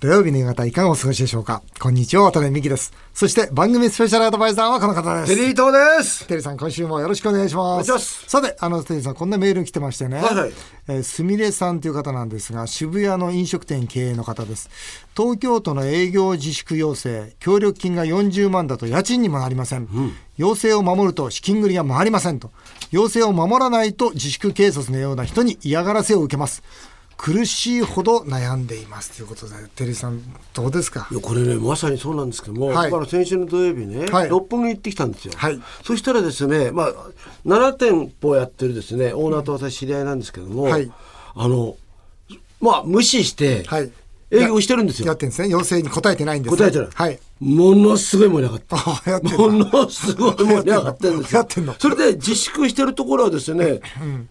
土曜日の夕方いかがお過ごしでしょうか？こんにちは、渡辺美希です。そして番組スペシャルアドバイザーはこの方です。テリー東です。テリーさん、今週もよろしくお願いします。ますさて、あの、テリーさん、こんなメール来てましてね。はいはいえーすみれさんという方なんですが、渋谷の飲食店経営の方です。東京都の営業自粛要請、協力金が40万だと家賃にもなりません。要請を守ると資金繰りが回りませんと。要請を守らないと自粛警察のような人に嫌がらせを受けます。苦しいほど悩んでいます。ということで、テリーさん、どうですか？いやこれねまさにそうなんですけども、はい。先週の土曜日ね、はい。六本木に行ってきたんですよ、はい。そしたらですね、まあ、7店舗やってるですねオーナーと私知り合いなんですけども、はい。あのまあ無視してはい。営業してるんですよ、やってるんですね。要請に答えてないんですね。答えてない。はい。ものすごい盛り上がってものすごい盛り上がってるんですよ。やってんの。それで自粛してるところはですね、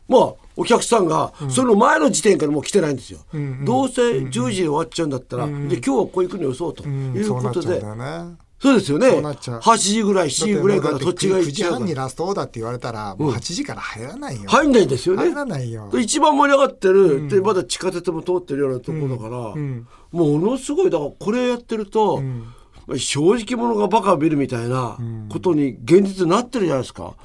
まあお客さんがその前の時点からもう来てないんですよ、どうせ10時で終わっちゃうんだったら、で今日はここ行くのよそうと。うんいうことで、うん。そうですよね。そうなっちゃう。8時ぐらい、7時ぐらいからそっちが行9っちゃうから。時半に。ラストオーダーって言われたら、もう8時から入らないよ。入んないんですよね。入らないよ。で一番盛り上がってる、でまだ地下鉄も通ってるようなところだから、ものすごいだからこれやってると、まあ正直者がバカを見るみたいなことに現実になってるじゃないですか。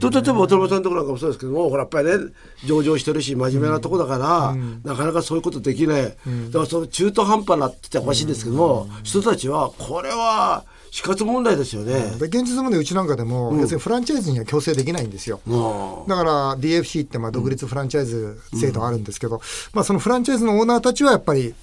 と例えば渡辺さんのところなんかもそうですけどもほらやっぱりね上場してるし真面目なとこだから、なかなかそういうことできない、だからその中途半端なって言っておかしいんですけども、人たちはこれは死活問題ですよね。で現実問題うちなんかでも、別にフランチャイズには強制できないんですよ。もだから DFC ってまあ独立フランチャイズ制度あるんですけど、まあそのフランチャイズのオーナーたちはやっぱり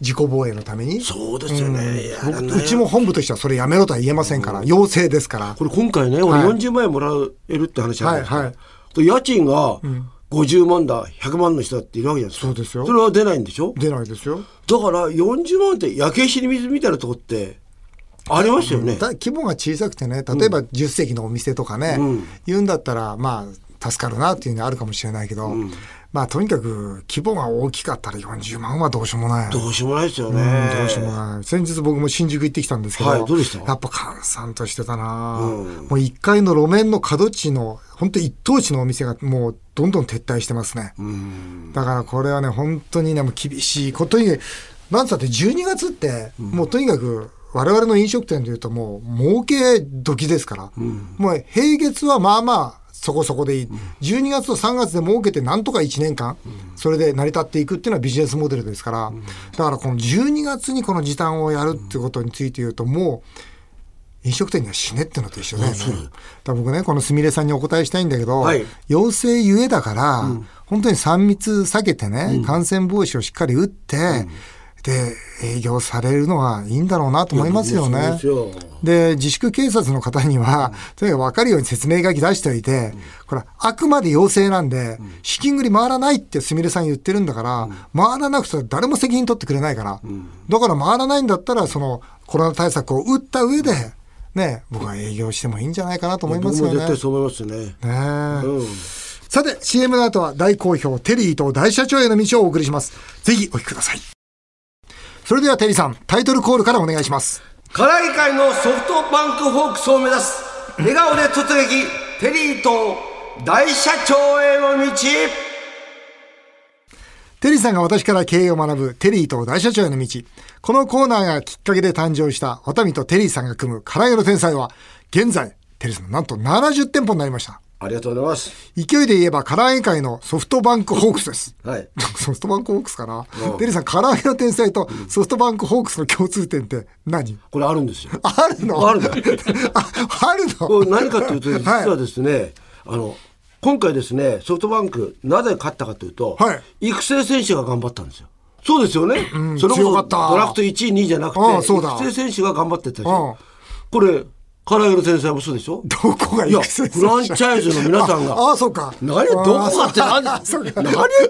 自己防衛のためにう、そうですよね。いや僕ねうちも本部としてはそれやめろとは言えませんから、要請ですから。これ今回ね、俺はい40万円もらえるって話あるじゃないですか。はいはいと家賃が50万だ、100万の人だっているわけじゃないですか。そうですよそれは出ないんでしょ？出ないですよ。だから40万って焼け石に水みたいなとこってありますよね。だ規模が小さくてね例えば10席のお店とかね、言うんだったらまあ助かるなっていうのはあるかもしれないけど、まあとにかく規模が大きかったら40万はどうしようもない。どうしようもないですよね。うんどうしようもない。先日僕も新宿行ってきたんですけど、はいどうでした？やっぱ閑散としてたな、もう1階の路面の角地の本当一等地のお店がもうどんどん撤退してますね、だからこれはね本当にねもう厳しいことになんつったって12月って、もうとにかく我々の飲食店でいうともう儲け時ですから、もう平月はまあまあそこそこでいい、12月と3月で儲けてなんとか1年間、それで成り立っていくっていうのはビジネスモデルですから、だからこの12月にこの時短をやるってことについて言うともう飲食店には死ねってのと一緒だよね。だ僕ねこのすみれさんにお答えしたいんだけど、はい。陽性ゆえだから、本当に3密避けてね、感染防止をしっかり打って、で営業されるのはいいんだろうなと思いますよね。で自粛警察の方には、とにかく分かるように説明書き出しておいて、これ、あくまで要請なんで、資金繰り回らないってすみれさん言ってるんだから、回らなくては誰も責任取ってくれないから、だから回らないんだったら、そのコロナ対策を打った上で、ね、僕は営業してもいいんじゃないかなと思いますよね。絶対そう思いますね。ねえうんさて、CM の後は大好評、テリーと大社長への道をお送りします。ぜひお聞きください。それではテリーさん、タイトルコールからお願いします。唐揚げ界のソフトバンクホークスを目指す笑顔で突撃テリーと大社長への道テリーさんが私から経営を学ぶテリーと大社長への道。このコーナーがきっかけで誕生したワタミとテリーさんが組む唐揚げの天才は、現在、テリーさんなんと70店舗になりました。ありがとうございます。勢いで言えば唐揚げ界のソフトバンクホークスです。はい。ソフトバンクホークスかな？テリーさん、唐揚げの天才とソフトバンクホークスの共通点って何？これあるんですよ。あるの？あるんだ あ、あるこれの何かというと 実はですね、あの今回ですねソフトバンクなぜ勝ったかというと、はい。育成選手が頑張ったんですよ。そうですよね、それこそ強かった。ドラフト1位2位じゃなくて育成選手が頑張ってたでしょ。あ。これ唐揚げの天才もそうでしょ？どこがいやフランチャイズの皆さんが。ああ、そうか。何？どこがって何？何言っ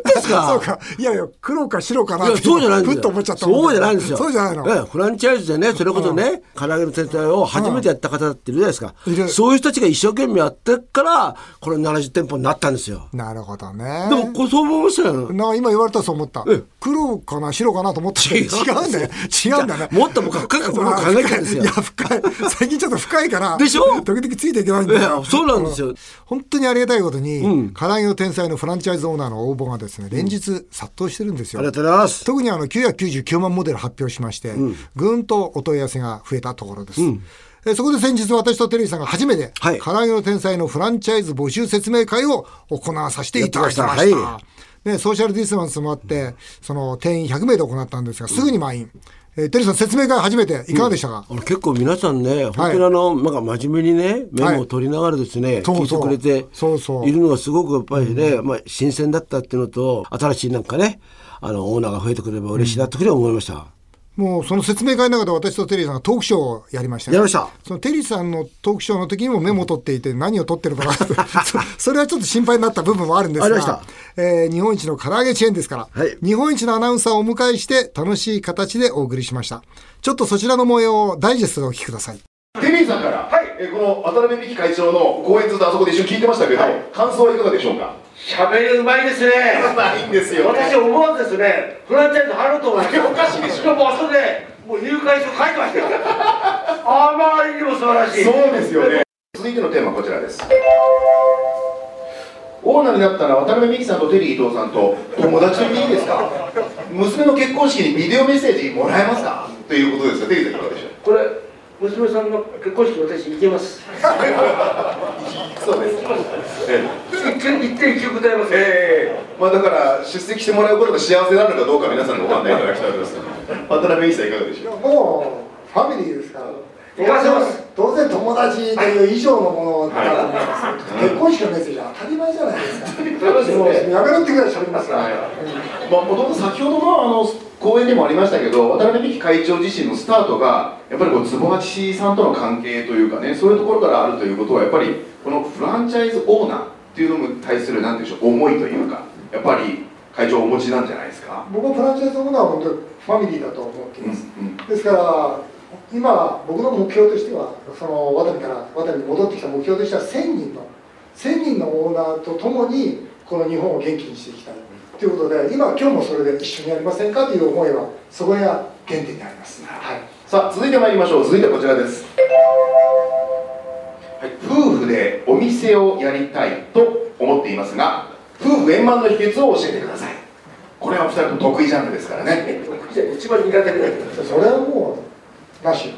てんすか？そうか。いやいや、黒か白かないってやそうじゃないんですよ。ふっと思っちゃったそうじゃないんですよ。そうじゃないの。ええフランチャイズでねそれこそね唐揚げの天才を初めてやった方っているじゃないですか。そういう人たちが一生懸命やってっからこれ70店舗になったんですよ。なるほどね。でもこれそう思いましたよな今言われたらそう思った。え。黒かな白かなと思った違うんだよ。違うんだね。もっと僕は深く考えたんですよ。いや、深い。最近ちょっと深いないから。でしょ？時々ついていけないんだよ。そうなんですよ。本当にありがたいことに、うん、唐揚げの天才のフランチャイズオーナーの応募がですね連日殺到してるんですよ、ありがとうございます。特にあの999万モデル発表しまして、うん、ぐんとお問い合わせが増えたところです、うん。えそこで先日私とテリーさんが初めて、はい、唐揚げの天才のフランチャイズ募集説明会を行わさせていただきました。はい、ソーシャルディスタンスもあって、その定員100名で行ったんですが、すぐに満員。えー、テリーさん説明会初めていかがでしたか、うん、結構皆さんね本当にあの、はい、なんか真面目にねメモを取りながらですね、はい、聞いてくれているのがすごくやっぱりね、うん、まあ、新鮮だったっていうのと新しいなんかねあのオーナーが増えてくれば嬉しいなというふうに思いました。もうその説明会の中で私とテリーさんがトークショーをやりました、ね、やりました。そのテリーさんのトークショーの時にもメモを取っていて何を取ってるかなと。それはちょっと心配になった部分もあるんですが、えー、日本一の唐揚げチェーンですから、はい、日本一のアナウンサーをお迎えして楽しい形でお送りしました。ちょっとそちらの模様をダイジェストでお聞きください。テリーさんから、はい、えこの渡辺美樹会長の講演ずっとあそこで一緒に聞いてましたけど、はい、感想はいかがでしょうか？喋りうまいですね。うまいんですよ、ね、私思わずですねフランチャイズ入ろうと思おかしいでしょ。もうそれでもう入会書書いてましたよ。あまりにも素晴らしい。そうですよね。続いてのテーマはこちらです。オーナーになったら渡辺美樹さんとテリー伊藤さんと友達と言っていいですか？娘の結婚式にビデオメッセージもらえますか？ということですがテリーさんいかがでしょう？これ娘さんの結婚式私行けます。そうです。一見一点一曲歌います、えー、まあだから出席してもらうことが幸せなのかどうか皆さんご判断いただきたいと思います。渡辺美さんいかがでしょう？もうファミリーですから。行かせます。当然友達という以上のものだと思います、はい、結婚式のメッセージは当たり前じゃないですか、ね、やめろってぐらい喋りますから、はい。まあ、もともと先ほどのあの講演でもありましたけど渡辺美樹会長自身のスタートがやっぱりこう坪八さんとの関係というかねそういうところからあるということはやっぱりこのフランチャイズオーナーっていうのに対する何でしょう思いというかやっぱり会長お持ちなんじゃないですか？僕はフランチャイズオーナーは本当にファミリーだと思っています、うんうん、ですから今僕の目標としてはその渡辺から渡辺に戻ってきた目標としては1000人の1000人のオーナーとともにこの日本を元気にしていきたいということで今今日もそれで一緒にやりませんかという思いはそこが原点にあります、はい、さあ続いてまいりましょう。続いてこちらです、はい、夫婦でお店をやりたいと思っていますが夫婦円満の秘訣を教えてください。これは2人とも得意ジャンルですからね。一番苦手でそれはもうなし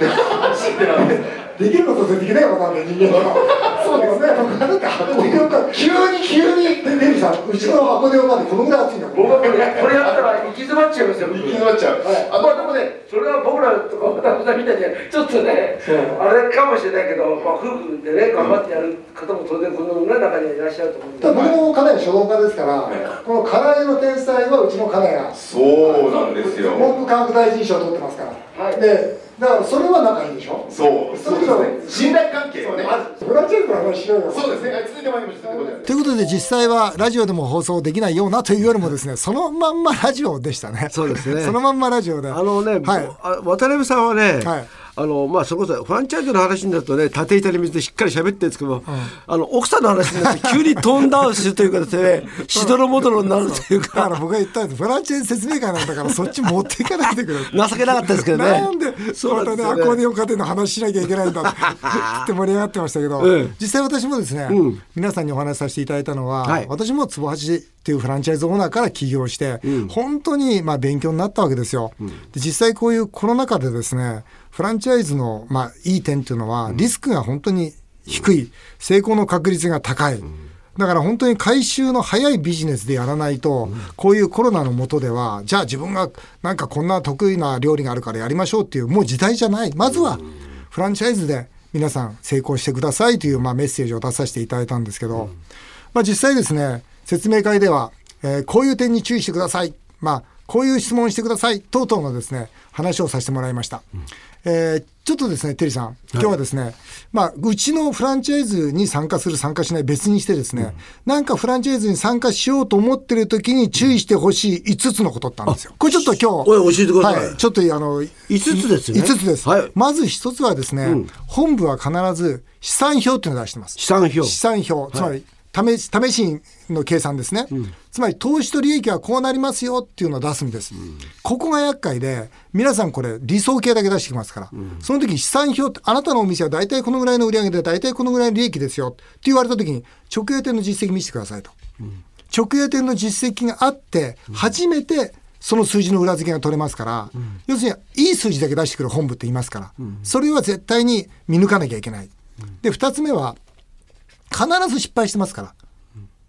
なし ってなんですできることとできないことなんだよ人間は。そうですね僕はだって箱根岡急に急にデビさんうちの箱根岡でこのぐらい暑いんだ僕はこれこれやったら行き詰まっちゃいますよ行き詰まっちゃう、はい、あまあでもねそれは僕らとか渡辺さんみたいにちょっとねあれかもしれないけど、まあ、夫婦でね頑張ってやる方も当然この中にはいらっしゃると思うんで僕もかなり書道家ですから、はい、この金井の天才はうちの金井がそうなんですよ文部科学大臣賞を取ってますから、はい、でだからそれは仲いいでしょ？そう。そうですね信頼関係をね。ブラジルの話しようよそうですね。続いてまいりましたということで実際はラジオでも放送できないようなというよりもですね そのまんまラジオでしたね。そうですね。そのまんまラジオで。あのね、はい、渡辺さんはね、はい。あのまあそこそフランチャイズの話になるとね縦板に水でしっかり喋ってるんですけど、うん、あの奥さんの話になって急にトーンダウンするという形で、ね、しどろもどろになるというか。だから僕が言ったんです。フランチャイズ説明会なんだからそっち持っていかないでくれ。情けなかったですけどね。なんでそうまたね。アコーディオン家庭の話しなきゃいけないんだ って盛り上がってましたけど、うん、実際私もですね、うん、皆さんにお話しさせていただいたのは、はい、私も坪八っていうフランチャイズオーナーから起業して、本当にまあ勉強になったわけですよ。で実際こういうコロナ禍でですねフランチャイズの、まあ、いい点っていうのは、リスクが本当に低い、成功の確率が高い。だから本当に回収の早いビジネスでやらないと、こういうコロナの下では、じゃあ自分がなんかこんな得意な料理があるからやりましょうっていう、もう時代じゃない。まずは、フランチャイズで皆さん成功してくださいという、まあ、メッセージを出させていただいたんですけど、まあ、実際ですね、説明会では、えー、こういう点に注意してください。まあ、こういう質問してください。等々のですね、話をさせてもらいました。うんえー、ちょっとですね、テリーさん、今日はですね、はい、まあ、うちのフランチャイズに参加する、参加しない別にしてですね、うん、なんかフランチャイズに参加しようと思ってる時に注意してほしい5つのことってあるんですよ。これちょっと今日、教えてください。はい、ちょっとあの、5つですね。5つです。はい、まず1つはですね、うん、本部は必ず資産表っていうのを出してます。資産表。資産表。つまり、試し試しの計算ですね、うん、つまり投資と利益はこうなりますよっていうのを出すんです。うん、ここが厄介で、皆さんこれ理想形だけ出してきますから、うん、その時資産表って、あなたのお店は大体このぐらいの売り上げで大体このぐらいの利益ですよって言われた時に、直営店の実績見せてくださいと。うん、直営店の実績があって、初めてその数字の裏付けが取れますから、要するにいい数字だけ出してくる本部って言いますから、それは絶対に見抜かなきゃいけない。で、二つ目は、必ず失敗してますから。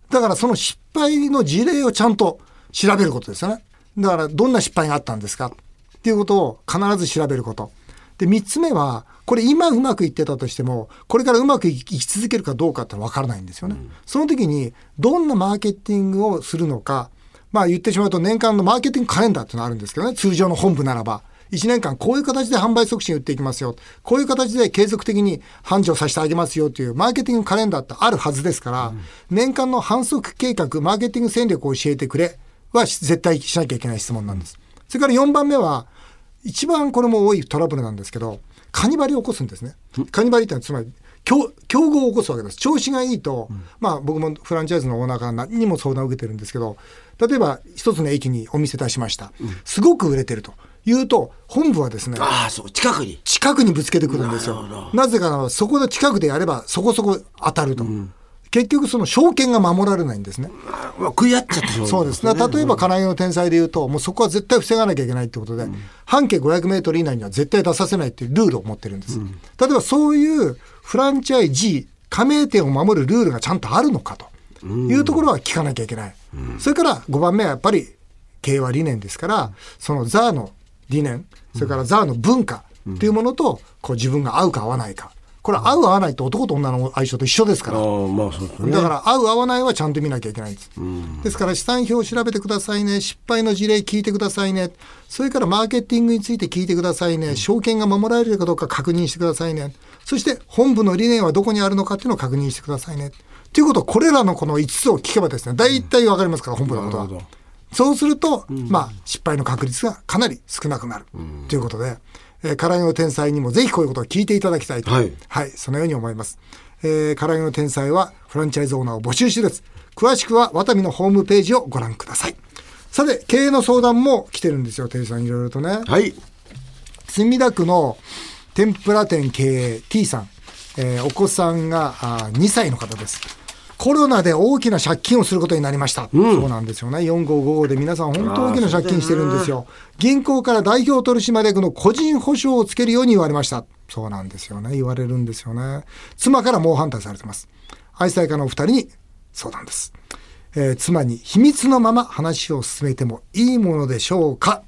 だからその失敗の事例をちゃんと調べることですよね。だからどんな失敗があったんですかっていうことを必ず調べること。で、三つ目は、これ今うまくいってたとしても、これからうまくいき続けるかどうかってわからないんですよね。うん、その時に、どんなマーケティングをするのか、まあ言ってしまうと年間のマーケティングカレンダーってのがあるんですけどね、通常の本部ならば。1年間こういう形で販売促進を打っていきますよ。こういう形で継続的に繁盛させてあげますよというマーケティングカレンダーってあるはずですから、うん、年間の反則計画、マーケティング戦略を教えてくれは絶対しなきゃいけない質問なんです。それから4番目は、一番これも多いトラブルなんですけど、カニバリを起こすんですね。カニバリってのはつまり競競合を起こすわけです。調子がいいと、うん、まあ僕もフランチャイズのオーナーから何にも相談を受けてるんですけど、例えば一つの駅にお店出しました。すごく売れてると。言うと、本部はですね、ああ、そう、近くに。近くにぶつけてくるんですよ。なぜかなそこで近くでやれば、そこそこ当たると。うん結局その証券が守られないんですね。まあ、食い合っちゃってそうですね。例えば金井の天才で言うと、もうそこは絶対防がなきゃいけないってことで、うん、半径500メートル以内には絶対出させないっていうルールを持ってるんです。うん、例えばそういうフランチャイジー、加盟店を守るルールがちゃんとあるのかというところは聞かなきゃいけない。うん、それから5番目はやっぱり経営は理念ですから、そのザーの理念、それからザーの文化っていうものと、こう自分が合うか合わないか。これ合う合わないと男と女の相性と一緒ですから。まあそうですね、だから合う合わないはちゃんと見なきゃいけないんです。ですから資産表を調べてくださいね。失敗の事例聞いてくださいね。それからマーケティングについて聞いてくださいね。証券が守られるかどうか確認してくださいね。そして本部の理念はどこにあるのかっていうのを確認してくださいね。ということこれらのこの5つを聞けばですね、大体わかりますから、本部のことは。そうすると、まあ、失敗の確率がかなり少なくなるということで、えー、唐揚げの天才にもぜひこういうことを聞いていただきたいと。はい。はい、そのように思います。えー、唐揚げの天才はフランチャイズオーナーを募集してです。詳しくはワタミのホームページをご覧ください。さて、経営の相談も来てるんですよ、テリーさん、いろいろとね。はい。墨田区の天ぷら店経営 T さん、えー、お子さんがあ2歳の方です。コロナで大きな借金をすることになりました。うん、そうなんですよね。4555で皆さん本当大きな借金してるんですよ。銀行から代表取締役の個人保証をつけるように言われました。そうなんですよね。言われるんですよね。妻から猛反対されてます。愛妻家のお二人に相談です。えー、妻に秘密のまま話を進めてもいいものでしょうか？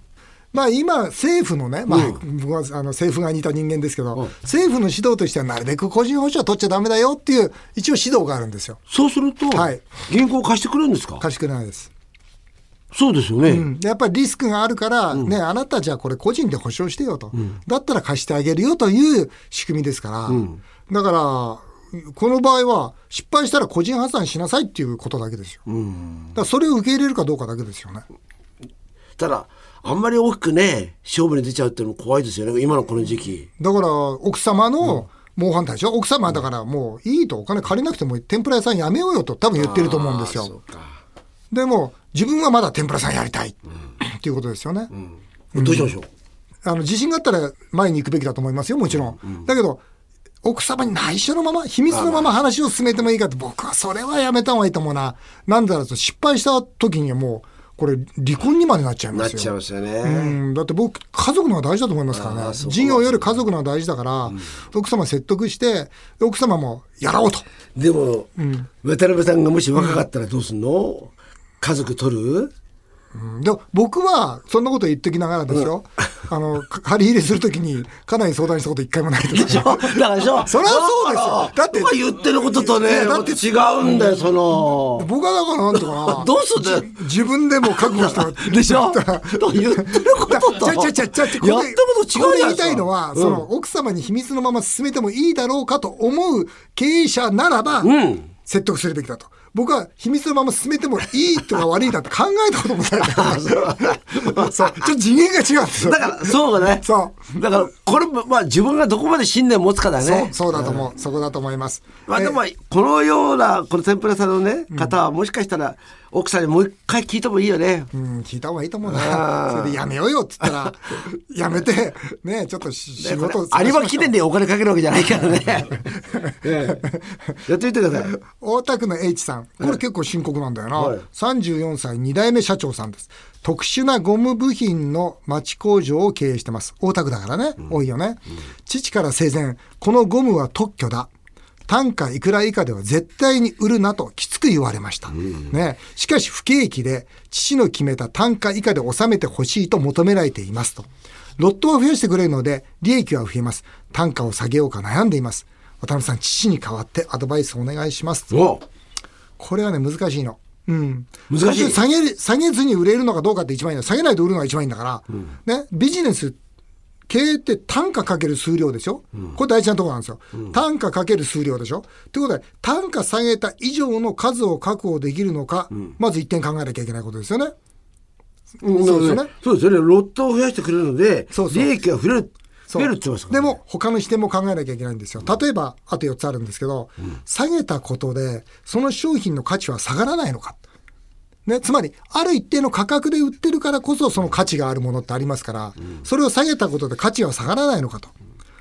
まあ今、政府のね、まあ、僕はあの政府側にいた人間ですけど、政府の指導としてはなるべく個人保証は取っちゃだめだよっていう、一応指導があるんですよ。そうすると、はい、銀行貸してくれるんですか？貸してくれないです。そうですよね、うん、やっぱりリスクがあるから、ね、あなたじゃあこれ個人で保証してよと、だったら貸してあげるよという仕組みですから、だから、この場合は失敗したら個人破産しなさいっていうことだけですよ。だからそれを受け入れるかどうかだけですよね。ただあんまり大きくね勝負に出ちゃうっていうのも怖いですよね。今のこの時期。だから奥様の猛反対でしょ、奥様だからもういいと。お金借りなくても天ぷら屋さんやめようよと多分言ってると思うんですよ。でも自分はまだ天ぷらさんやりたい、っていうことですよね、うん、どうしましょう、あの自信があったら前に行くべきだと思いますよもちろん、うん、だけど奥様に内緒のまま、秘密のまま話を進めてもいいかって、僕はそれはやめた方がいいと思うな。なんだろうと、失敗した時にはもう、これ離婚にまでなっちゃいますよ。なっちゃいますよね。うん、だって僕家族のが大事だと思いますからね。事業より家族のが大事だから、うん、奥様説得して奥様もやろうと。でも、うん、渡辺さんがもし若かったらどうすんの、家族取る？うん、でも僕はそんなこと言っときながらですよ、うん、あの借 り入れするときにかなり相談したこと一回もないとでしょ？だからでしょ？それはそうですよ。だって言ってることとねだって違うんだよその。僕はだからなんとかな。どうすんだよ？自分でも覚悟したでしょ？言ってることと。ちゃちゃちゃちゃやってること違う言いたいのは、その奥様に秘密のまま進めてもいいだろうかと思う経営者ならば、説得するべきだと。僕は秘密のまま進めてもいいとか悪いだって考えたこともない そう。ちょっと次元が違うんですよ。だからそうだね。そう。だからこれまあ自分がどこまで信念持つかだね。そうだと思う、うん、そこだと思います。まあでもこのようなこの天ぷらさんのね方はもしかしたら奥さんにもう一回聞いてもいいよね。うん、聞いた方がいいと思うな。それでやめようよって言ったら、やめて、ね、ちょっとし仕事有馬記念でお金かけるわけじゃないからね。ええやってみてください。大田区の H さん、これ結構深刻なんだよな。はい34歳2代目社長さんです。特殊なゴム部品の町工場を経営してます。大田区だからね、多いよね。父から生前、このゴムは特許だ。単価いくら以下では絶対に売るなときつく言われました。ね。しかし不景気で父の決めた単価以下で収めてほしいと求められていますと。ロットは増やしてくれるので利益は増えます。単価を下げようか悩んでいます。渡辺さん、父に代わってアドバイスお願いします。おこれはね、難しいの。うん。難しい下げる、下げずに売れるのかどうかって一番いいの。下げないと売るのが一番いいんだから、ね、ビジネス、経営って単価かける数量でしょ、これ大事なところなんですよ。単価かける数量でしょ？ということで、単価下げた以上の数を確保できるのか、まず一点考えなきゃいけないことですよね。うんそうですよね。そうですよね。ロットを増やしてくれるので、そうそう利益が増える、増えるってますからねでも他の視点も考えなきゃいけないんですよ。例えば、あと4つあるんですけど、下げたことで、その商品の価値は下がらないのか。ね、つまり、ある一定の価格で売ってるからこそ、その価値があるものってありますから、それを下げたことで価値は下がらないのかと。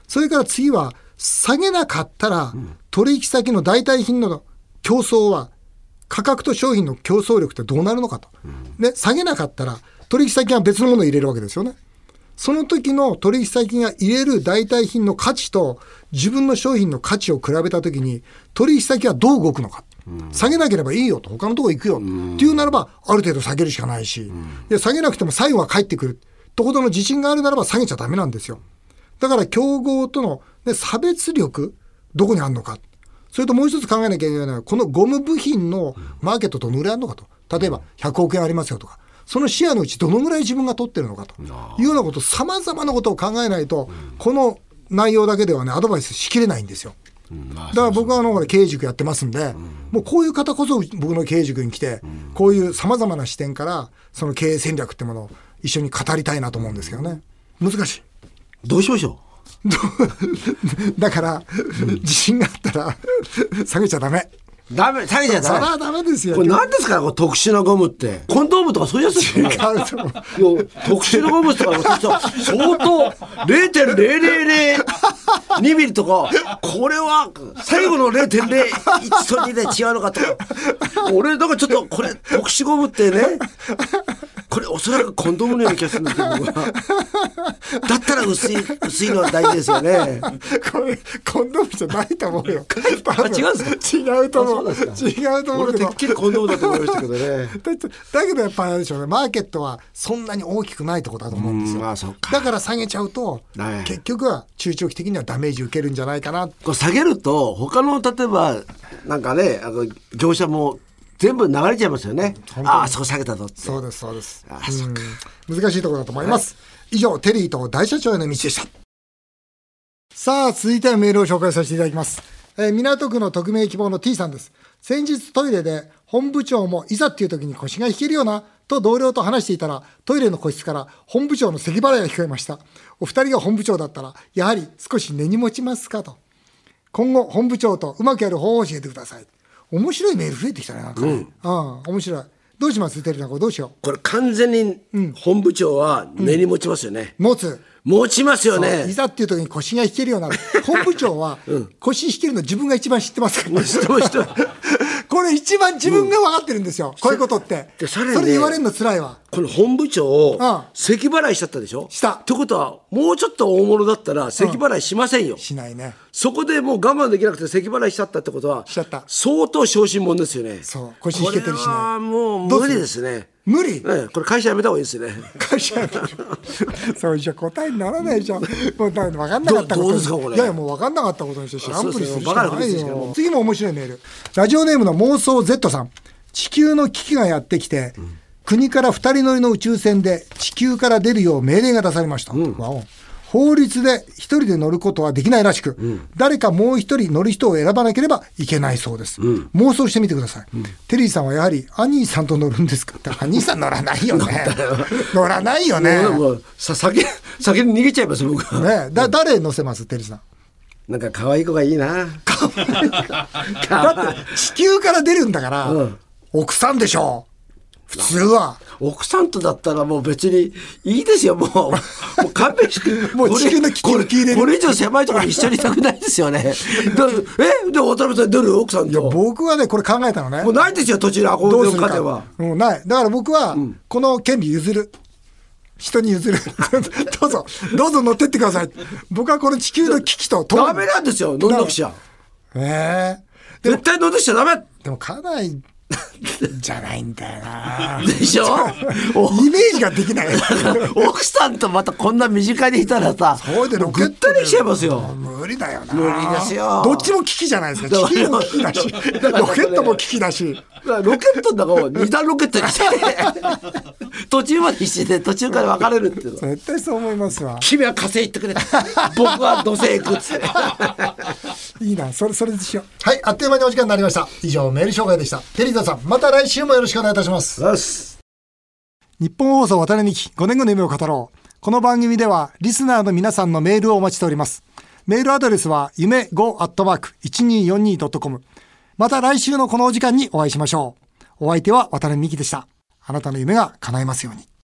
それから次は、下げなかったら、取引先の代替品の競争は、価格と商品の競争力ってどうなるのかと。で、下げなかったら、取引先は別のものを入れるわけですよね。その時の取引先が入れる代替品の価値と自分の商品の価値を比べた時に取引先はどう動くのか。下げなければいいよと、他のとこ行くよっていうならば、ある程度下げるしかないし、いや下げなくても最後は返ってくるとほどの自信があるならば下げちゃダメなんですよ。だから競合との、ね、差別力、どこにあるのか。それともう一つ考えなきゃいけないのは、このゴム部品のマーケットとどのぐらいあるのかと。例えば、100億円ありますよとか。そのシェアのうちどのぐらい自分が取ってるのかというようなこと、様々なことを考えないと、この内容だけではね、アドバイスしきれないんですよ。だから僕はあのほら経営塾やってますんで、もうこういう方こそ僕の経営塾に来て、こういうさまざまな視点から、その経営戦略ってものを一緒に語りたいなと思うんですけどね。難しい。どうしましょ だから、自信があったら、下げちゃダメ。うダメ、下げちゃそれはダメ。ダメですよ。これ何ですかこれ特殊なゴムって。コンドームとかそういうやつですよね。違う特殊なゴムとか相当0.0002ミリとかこれは最後の0.01と2で違うのかとか俺なんかちょっとこれ特殊ゴムってねこれおそらくコンドームのような気がするんですけど だったら薄い薄いのは大事ですよねこれ、コンドームじゃないと思うよ。あ違うんです違うと思う。違うと思うけど俺てっ。きりコンドームだと思いましたけどね だけどやっぱりあれでしょうね、マーケットはそんなに大きくないところだと思うんですよ。うんあだから下げちゃうと、はい結局は中長期的にはダメージ受けるんじゃないかな。これ下げると他の例えばなんかねあの業者も全部流れちゃいますよねああそこ下げたぞってそうです、そうです。あそっかうん難しいところだと思います。以上、テリーと大社長への道でした。さあ、続いてはメールを紹介させていただきます。えー港区の匿名希望の T さんです。先日トイレで本部長もいざっていう時に腰が引けるよなと同僚と話していたらトイレの個室から本部長の咳払いが聞こえました。お二人が本部長だったらやはり少し根に持ちますかと。今後本部長とうまくやる方法を教えてください。面白いメール増えてきたね。なんかねうん、面白い。どうします？テリーさんこれどうしよこれ完全に本部長は根に持ちますよね、う。持つ。持ちますよいねざっていう時に腰が引けるようになる。本部長は腰引けるの自分が一番知ってますから、知これ一番自分が分かってるんですよ。こういうことって。でさらにねそれ言われるの辛いわ。この本部長をうん。咳払いしちゃったでしょ？した。ってことはもうちょっと大物だったら咳払いしませんよ、しないね。そこでもう我慢できなくて咳払いしちゃったってことはしちゃった。相当小心者ですよね。そう。腰引けてるしね。これはもう無理ですね無理ねこれ会社辞めた方がいいですね会社や そうじゃ答えにならないじゃん。もうだ分かんなかったことですかこれ？いやいやもう分かんなかったことにして知らんぷりするしかないよ。次も面白いメール。ラジオネームの妄想 Z さん。地球の危機がやってきて、国から二人乗りの宇宙船で地球から出るよう命令が出されました。わお法律で一人で乗ることはできないらしく、誰かもう一人乗る人を選ばなければいけないそうです。妄想してみてください。テリーさんはやはりアニーさんと乗るんですか？ってアニーさん乗らないよね。乗らないよね。もうさ先先に逃げちゃいます僕はねだ誰乗せますテリーさん。なんか可愛い子がいいなだって地球から出るんだから、うん奥さんでしょ普通は。奥さんとだったらもう別にいいですよ、もう。もう勘弁して。もう地球の危機を聞いてるこれ以上狭いところに一緒にいたくないですよね。だえ？で、渡辺さん出る奥さんいや、と。僕はね、これ考えたのねもう。ないですよ、途中でアコーディオンどうするか家庭は。。うん、ない。だから僕は、この権利譲る。人に譲る。どうぞ、どうぞ乗ってってください。僕はこの地球の危機と共ダメなんですよ、飲んどくしゃ。ええ絶対飲んどくしちゃダメでも家内 じゃないんだよな。でしょ？おイメージができない。奥さんとまたこんな身近にいたらさ、そうでぐったりしちゃいますよ。無理だよな。無理ですよどっちも危機じゃないですか。地球も危機だし、ロケットも危機だし。ロケットの中を 二段ロケットにして、途中まで一緒で途中から分かれるっていうの。絶対そう思いますわ。君は火星行ってくれ。僕は土星行くっつって。いいな、それ、それでしよう。はい、あっという間にお時間になりました。以上、メール紹介でした。テリーザさん、また来週もよろしくお願いいたします。日本放送渡辺美希5年後の夢を語ろう。この番組ではリスナーの皆さんのメールをお待ちしております。メールアドレスは夢 5-1242.com。また来週のこのお時間にお会いしましょう。お相手は渡辺美希でした。あなたの夢が叶いますように。